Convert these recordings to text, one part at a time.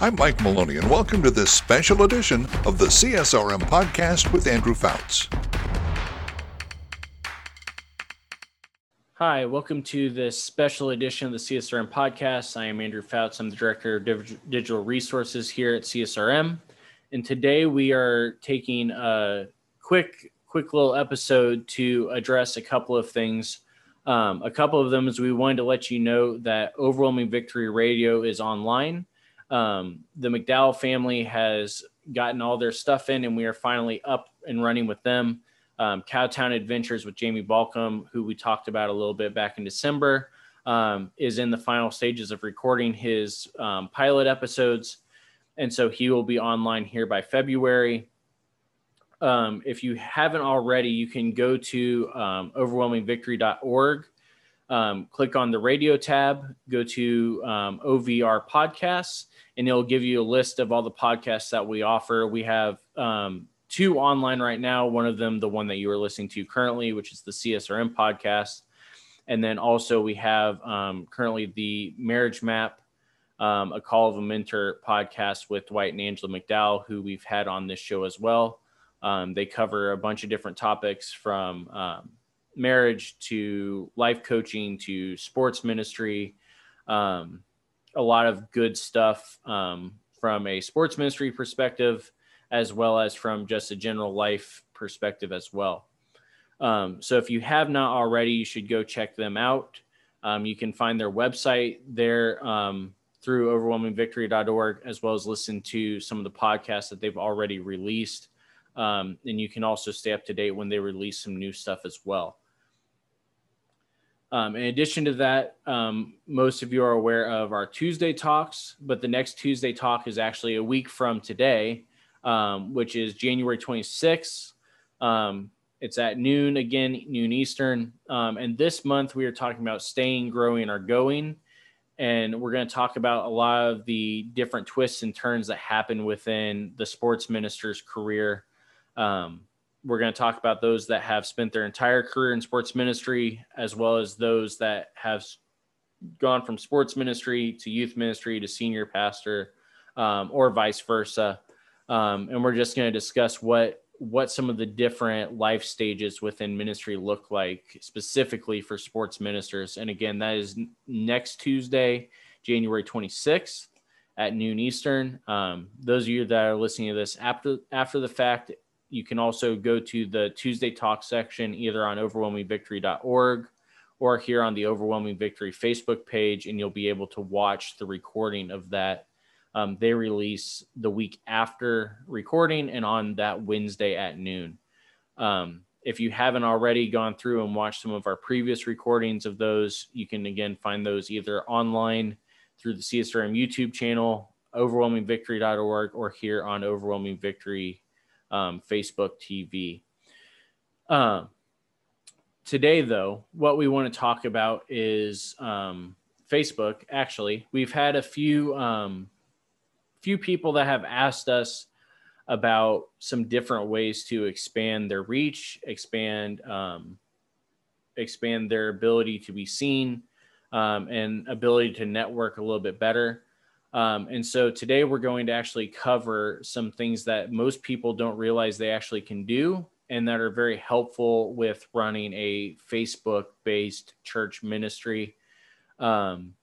I'm Mike Maloney, and welcome to this special edition of the CSRM podcast with Andrew Fouts. Hi, welcome to this special edition of the CSRM podcast. I am Andrew Fouts. I'm the Director of Digital Resources here at CSRM. And today we are taking a quick, quick little episode to address a couple of things. Um, a couple of them is we wanted to let you know that Overwhelming Victory Radio is online. Um, the McDowell family has gotten all their stuff in, and we are finally up and running with them. Um, Cowtown Adventures with Jamie Balcom, who we talked about a little bit back in December, um, is in the final stages of recording his um, pilot episodes. And so he will be online here by February. Um, if you haven't already, you can go to um, overwhelmingvictory.org, um, click on the radio tab, go to um, OVR podcasts, and it'll give you a list of all the podcasts that we offer. We have um, two online right now. One of them, the one that you are listening to currently, which is the CSRM podcast. And then also we have um, currently the Marriage Map, um, a Call of a Mentor podcast with Dwight and Angela McDowell, who we've had on this show as well. Um, they cover a bunch of different topics from marriage to life coaching to sports ministry. Um, a lot of good stuff um, from a sports ministry perspective as well as from just a general life perspective as well. Um, so if you have not already, you should go check them out. Um, you can find their website there um, through overwhelmingvictory.org, as well as listen to some of the podcasts that they've already released. Um, and you can also stay up to date when they release some new stuff as well. Um, in addition to that, um, most of you are aware of our Tuesday talks, but the next Tuesday talk is actually a week from today um, which is January 26th. Um, it's at noon again, noon Eastern. Um, and this month we are talking about staying, growing, or going. And we're going to talk about a lot of the different twists and turns that happen within the sports minister's career. Um, we're going to talk about those that have spent their entire career in sports ministry, as well as those that have gone from sports ministry to youth ministry to senior pastor, um, or vice versa um, and we're just going to discuss what what some of the different life stages within ministry look like specifically for sports ministers. And again, that is next Tuesday, January 26th at noon Eastern. Um, those of you that are listening to this after after the fact, you can also go to the Tuesday talk section either on overwhelmingvictory.org or here on the Overwhelming Victory Facebook page, and you'll be able to watch the recording of that um, they release the week after recording and on that Wednesday at noon. Um, if you haven't already gone through and watched some of our previous recordings of those, you can again find those either online through the CSRM YouTube channel, overwhelmingvictory.org, or here on Overwhelming Victory um, Facebook TV. Um, today, though, what we want to talk about is um, Facebook. Actually, we've had a few um, few people that have asked us about some different ways to expand their reach, expand um, expand their ability to be seen, um, and ability to network a little bit better. Um, and so today we're going to actually cover some things that most people don't realize they actually can do and that are very helpful with running a Facebook based church ministry. Um,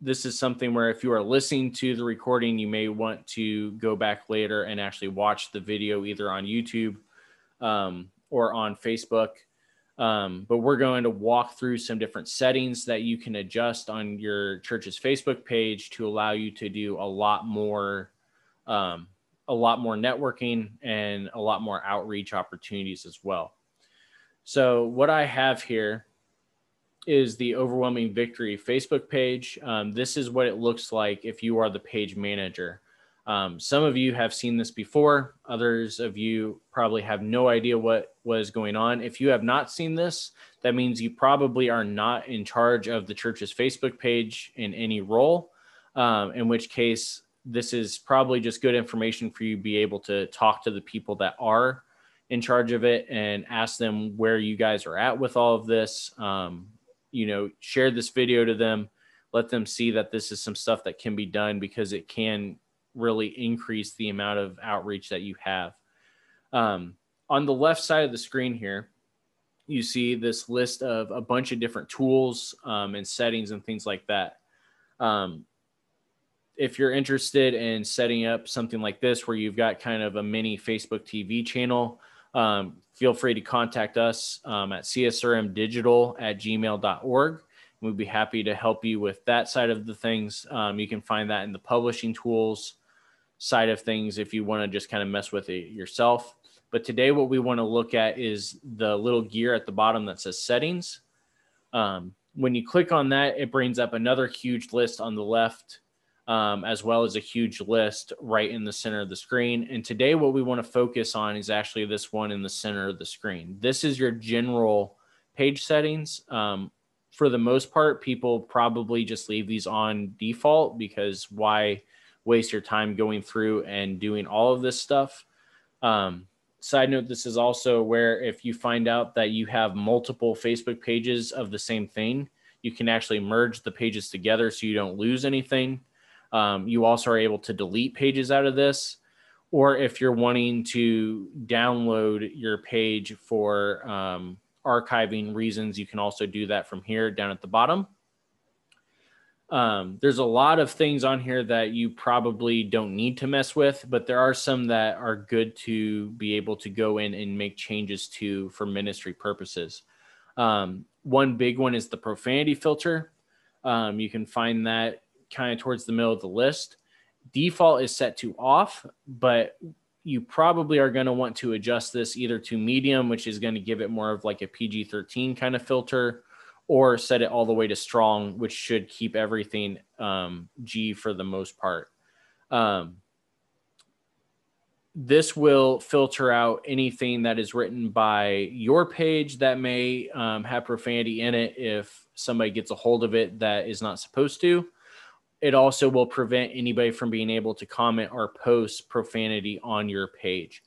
this is something where if you are listening to the recording, you may want to go back later and actually watch the video either on YouTube um, or on Facebook. Um, but we're going to walk through some different settings that you can adjust on your church's Facebook page to allow you to do a lot more, um, a lot more networking and a lot more outreach opportunities as well. So what I have here is the Overwhelming Victory Facebook page. Um, this is what it looks like if you are the page manager. Um, some of you have seen this before. Others of you probably have no idea what was going on. If you have not seen this, that means you probably are not in charge of the church's Facebook page in any role. Um, in which case, this is probably just good information for you to be able to talk to the people that are in charge of it and ask them where you guys are at with all of this. Um, you know, share this video to them. let them see that this is some stuff that can be done because it can really increase the amount of outreach that you have. Um, on the left side of the screen here, you see this list of a bunch of different tools um, and settings and things like that. Um, if you're interested in setting up something like this where you've got kind of a mini Facebook TV channel, um, feel free to contact us um, at csrmdigital at gmail.org. We'd be happy to help you with that side of the things. Um, you can find that in the publishing tools side of things if you want to just kind of mess with it yourself. But today, what we want to look at is the little gear at the bottom that says settings. Um, when you click on that, it brings up another huge list on the left, um, as well as a huge list right in the center of the screen. And today, what we want to focus on is actually this one in the center of the screen. This is your general page settings. Um, for the most part, people probably just leave these on default because why waste your time going through and doing all of this stuff? Um, Side note, this is also where if you find out that you have multiple Facebook pages of the same thing, you can actually merge the pages together so you don't lose anything. Um, you also are able to delete pages out of this. Or if you're wanting to download your page for um, archiving reasons, you can also do that from here down at the bottom. Um, there's a lot of things on here that you probably don't need to mess with, but there are some that are good to be able to go in and make changes to for ministry purposes. Um, one big one is the profanity filter. Um, you can find that kind of towards the middle of the list. Default is set to off, but you probably are going to want to adjust this either to medium, which is going to give it more of like a PG 13 kind of filter, or set it all the way to strong, which should keep everything um, G for the most part. Um, this will filter out anything that is written by your page that may um, have profanity in it if somebody gets a hold of it that is not supposed to. It also will prevent anybody from being able to comment or post profanity on your page.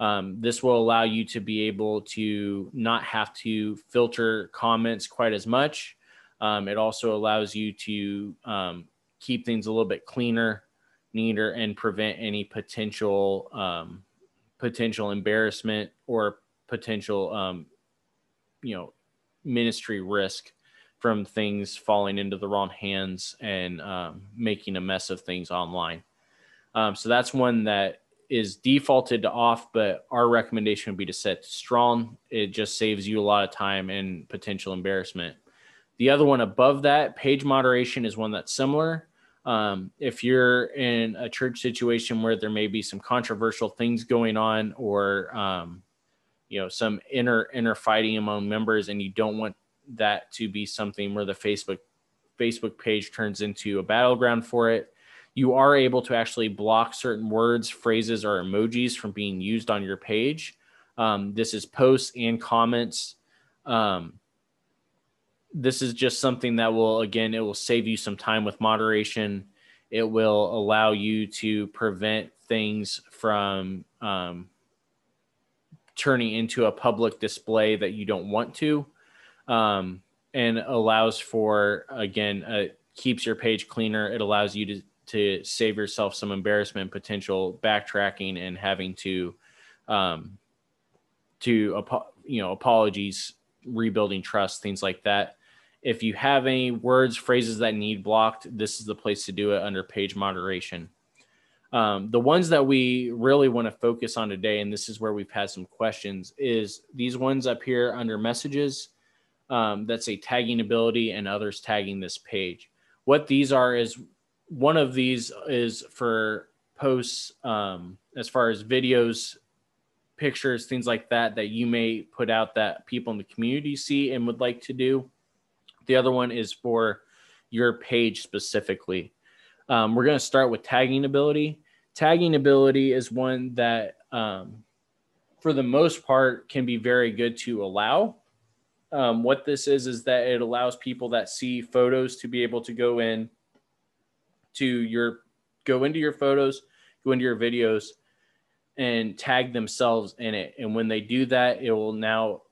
Um, this will allow you to be able to not have to filter comments quite as much. Um, it also allows you to um, keep things a little bit cleaner, neater, and prevent any potential um, potential embarrassment or potential, um, you know, ministry risk from things falling into the wrong hands and um, making a mess of things online. so that's one that is defaulted to off, but our recommendation would be to set strong. It just saves you a lot of time and potential embarrassment. The other one above that, page moderation, is one that's similar. Um, if you're in a church situation where there may be some controversial things going on, or um, you know some inner inner fighting among members, and you don't want that to be something where the Facebook Facebook page turns into a battleground for it, you are able to actually block certain words, phrases, or emojis from being used on your page. Um, this is posts and comments. Um, this is just something that will, again, it will save you some time with moderation. It will allow you to prevent things from um, turning into a public display that you don't want to. Um, and allows for, again, uh, keeps your page cleaner. It allows you to to save yourself some embarrassment, potential backtracking, and having to, um, to you know, apologies, rebuilding trust, things like that. If you have any words, phrases that need blocked, this is the place to do it under page moderation. Um, the ones that we really want to focus on today, and this is where we've had some questions, is these ones up here under messages um, that say tagging ability and others tagging this page. What these are is one of these is for posts um, as far as videos pictures things like that that you may put out that people in the community see and would like to do. The other one is for your page specifically. Um, we're going to start with tagging ability. Tagging ability is one that um, for the most part can be very good to allow. Um, what this is is that it allows people that see photos to be able to go in to your go into your photos, go into your videos, and tag themselves in it. And when they do that, it will now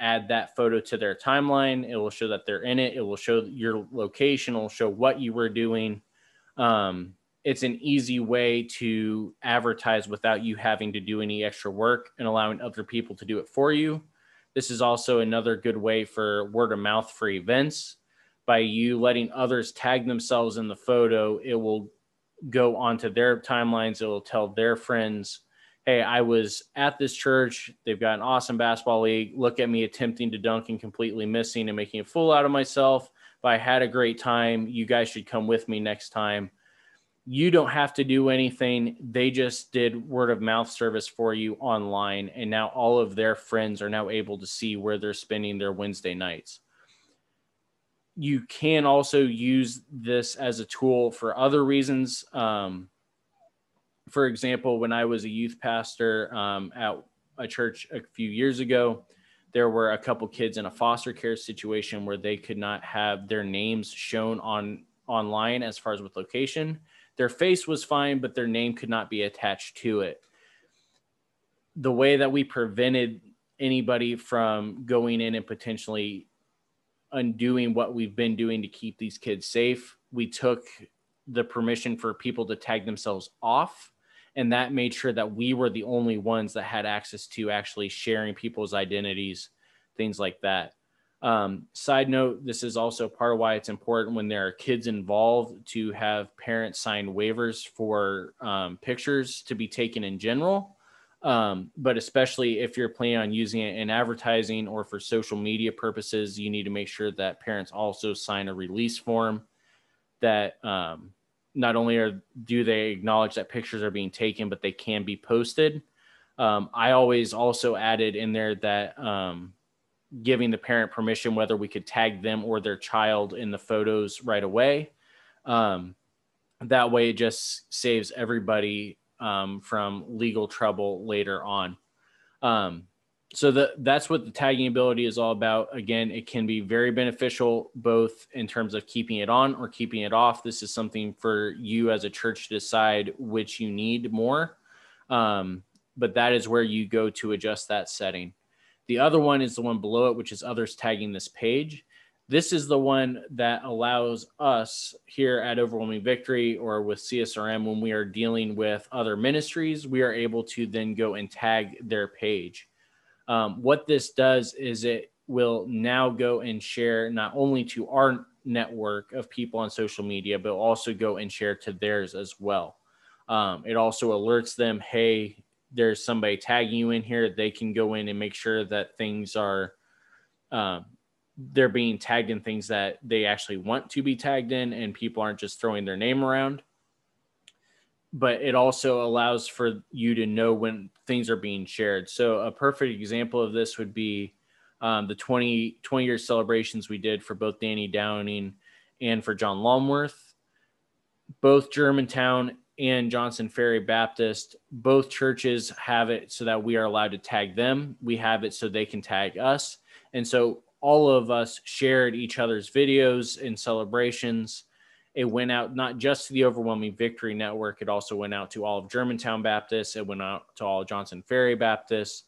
add that photo to their timeline. It will show that they're in it. It will show your location. It will show what you were doing. Um, it's an easy way to advertise without you having to do any extra work and allowing other people to do it for you. This is also another good way for word of mouth for events. By you letting others tag themselves in the photo, it will go onto their timelines. It will tell their friends, hey, I was at this church. They've got an awesome basketball league. Look at me attempting to dunk and completely missing and making a fool out of myself. But I had a great time. You guys should come with me next time you don't have to do anything. They just did word of mouth service for you online. And now all of their friends are now able to see where they're spending their Wednesday nights. You can also use this as a tool for other reasons. Um, for example, when I was a youth pastor um, at a church a few years ago, there were a couple kids in a foster care situation where they could not have their names shown on online as far as with location their face was fine, but their name could not be attached to it. The way that we prevented anybody from going in and potentially undoing what we've been doing to keep these kids safe, we took the permission for people to tag themselves off. And that made sure that we were the only ones that had access to actually sharing people's identities, things like that. Um, side note, this is also part of why it's important when there are kids involved to have parents sign waivers for um, pictures to be taken in general. Um, but especially if you're planning on using it in advertising or for social media purposes, you need to make sure that parents also sign a release form that um, not only are do they acknowledge that pictures are being taken, but they can be posted. Um, I always also added in there that um, giving the parent permission whether we could tag them or their child in the photos right away. Um, that way, it just saves everybody um, from legal trouble later on. Um, so the, that's what the tagging ability is all about. Again, it can be very beneficial both in terms of keeping it on or keeping it off. This is something for you as a church to decide which you need more. Um, but that is where you go to adjust that setting. The other one is the one below it, which is others tagging this page. This is the one that allows us here at Overwhelming Victory or with CSRM when we are dealing with other ministries, we are able to then go and tag their page. Um, what this does is it will now go and share not only to our network of people on social media, but also go and share to theirs as well. Um, it also alerts them, hey, there's somebody tagging you in here, they can go in and make sure that things are um, they're being tagged in things that they actually want to be tagged in, and people aren't just throwing their name around. But it also allows for you to know when things are being shared. So a perfect example of this would be um, the 20, 20 year celebrations we did for both Danny Downing and for John Longworth. Both Germantown and Johnson Ferry Baptist, both churches have it so that we are allowed to tag them. We have it so they can tag us. And so all of us shared each other's videos and celebrations. It went out not just to the Overwhelming Victory Network, it also went out to all of Germantown Baptists, it went out to all Johnson Ferry Baptists.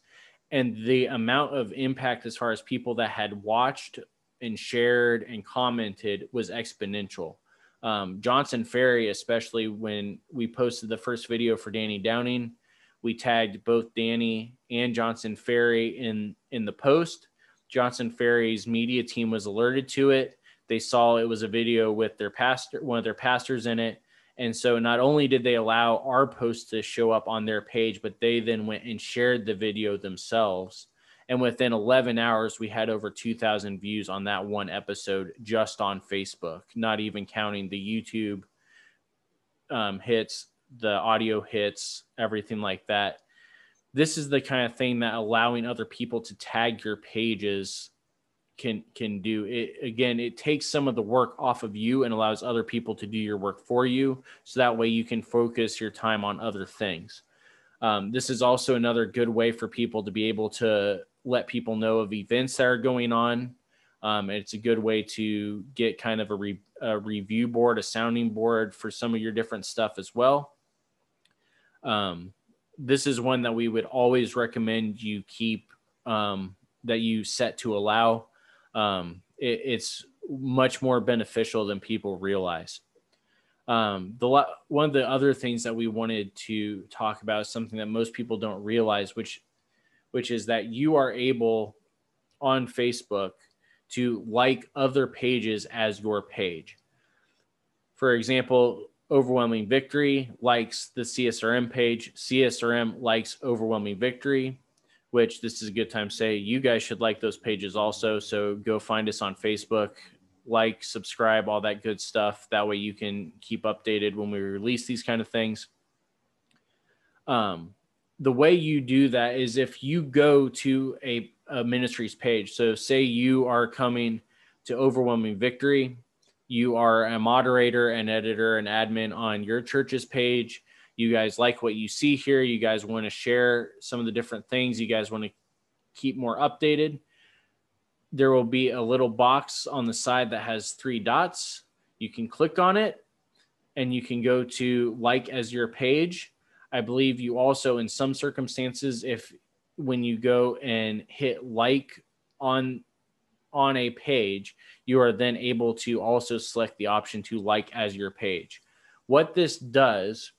And the amount of impact as far as people that had watched and shared and commented was exponential um, Johnson Ferry, especially when we posted the first video for Danny Downing, we tagged both Danny and Johnson Ferry in in the post. Johnson Ferry's media team was alerted to it. They saw it was a video with their pastor, one of their pastors in it. And so not only did they allow our post to show up on their page, but they then went and shared the video themselves. And within 11 hours, we had over 2,000 views on that one episode just on Facebook, not even counting the YouTube um, hits, the audio hits, everything like that. This is the kind of thing that allowing other people to tag your pages can can do it again it takes some of the work off of you and allows other people to do your work for you so that way you can focus your time on other things um, this is also another good way for people to be able to let people know of events that are going on. Um, it's a good way to get kind of a, re- a, review board, a sounding board for some of your different stuff as well. Um, this is one that we would always recommend you keep um, that you set to allow, um, it, it's much more beneficial than people realize. Um, the one of the other things that we wanted to talk about is something that most people don't realize, which which is that you are able on Facebook to like other pages as your page. For example, Overwhelming Victory likes the CSRM page. CSRM likes Overwhelming Victory, which this is a good time to say you guys should like those pages also. So go find us on Facebook, like, subscribe, all that good stuff. That way you can keep updated when we release these kind of things. Um, the way you do that is if you go to a, a ministry's page. So say you are coming to Overwhelming Victory you are a moderator and editor and admin on your church's page. You guys like what you see here. You guys want to share some of the different things. You guys want to keep more updated. There will be a little box on the side that has three dots. You can click on it and you can go to like as your page. I believe you also, in some circumstances, if when you go and hit like on on a page, you are then able to also select the option to like as your page. What this does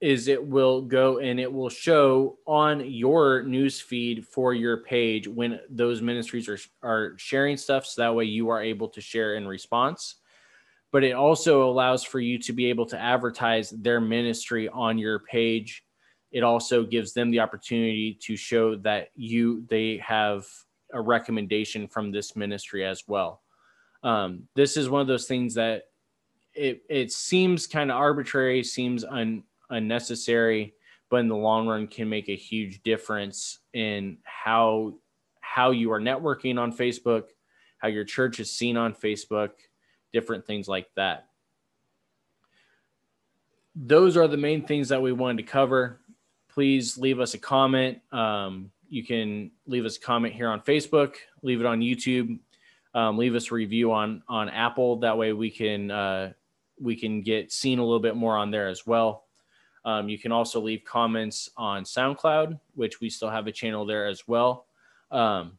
is it will go and it will show on your news feed for your page when those ministries are, are sharing stuff so that way you are able to share in response but it also allows for you to be able to advertise their ministry on your page it also gives them the opportunity to show that you they have a recommendation from this ministry as well. Um, this is one of those things that it it seems kind of arbitrary, seems un, unnecessary, but in the long run can make a huge difference in how how you are networking on Facebook, how your church is seen on Facebook, different things like that. Those are the main things that we wanted to cover. Please leave us a comment. Um, you can leave us a comment here on Facebook, leave it on YouTube, um, leave us a review on on Apple. That way we can uh, we can get seen a little bit more on there as well. Um, you can also leave comments on SoundCloud, which we still have a channel there as well. Um,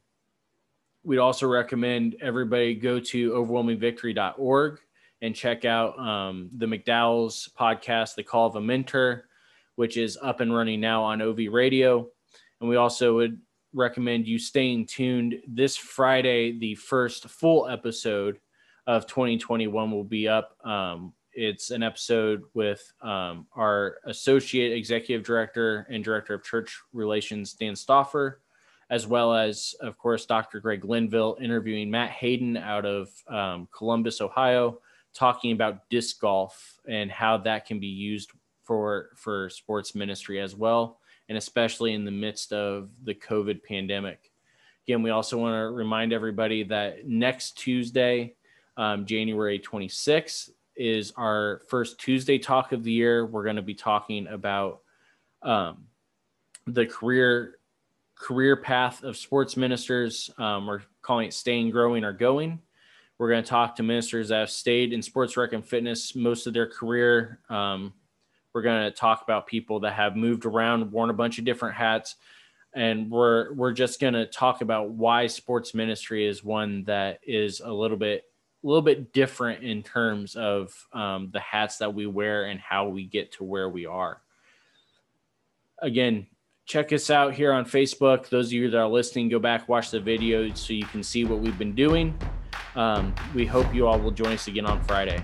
we'd also recommend everybody go to overwhelmingvictory.org and check out um, the McDowell's podcast, The Call of a Mentor, which is up and running now on OV Radio. And we also would recommend you staying tuned. This Friday, the first full episode of 2021 will be up. Um, it's an episode with um, our associate executive director and director of church relations, Dan Stoffer, as well as, of course, Dr. Greg Linville interviewing Matt Hayden out of um, Columbus, Ohio, talking about disc golf and how that can be used for for sports ministry as well and especially in the midst of the COVID pandemic. Again, we also want to remind everybody that next Tuesday, um, January 26th, is our first Tuesday talk of the year. We're going to be talking about um, the career career path of sports ministers. Um, we're calling it staying, growing, or going. We're going to talk to ministers that have stayed in sports rec and fitness most of their career. Um, we're going to talk about people that have moved around, worn a bunch of different hats, and we're we're just going to talk about why sports ministry is one that is a little bit a little bit different in terms of um, the hats that we wear and how we get to where we are. Again, check us out here on Facebook. Those of you that are listening, go back watch the video so you can see what we've been doing. Um, we hope you all will join us again on Friday.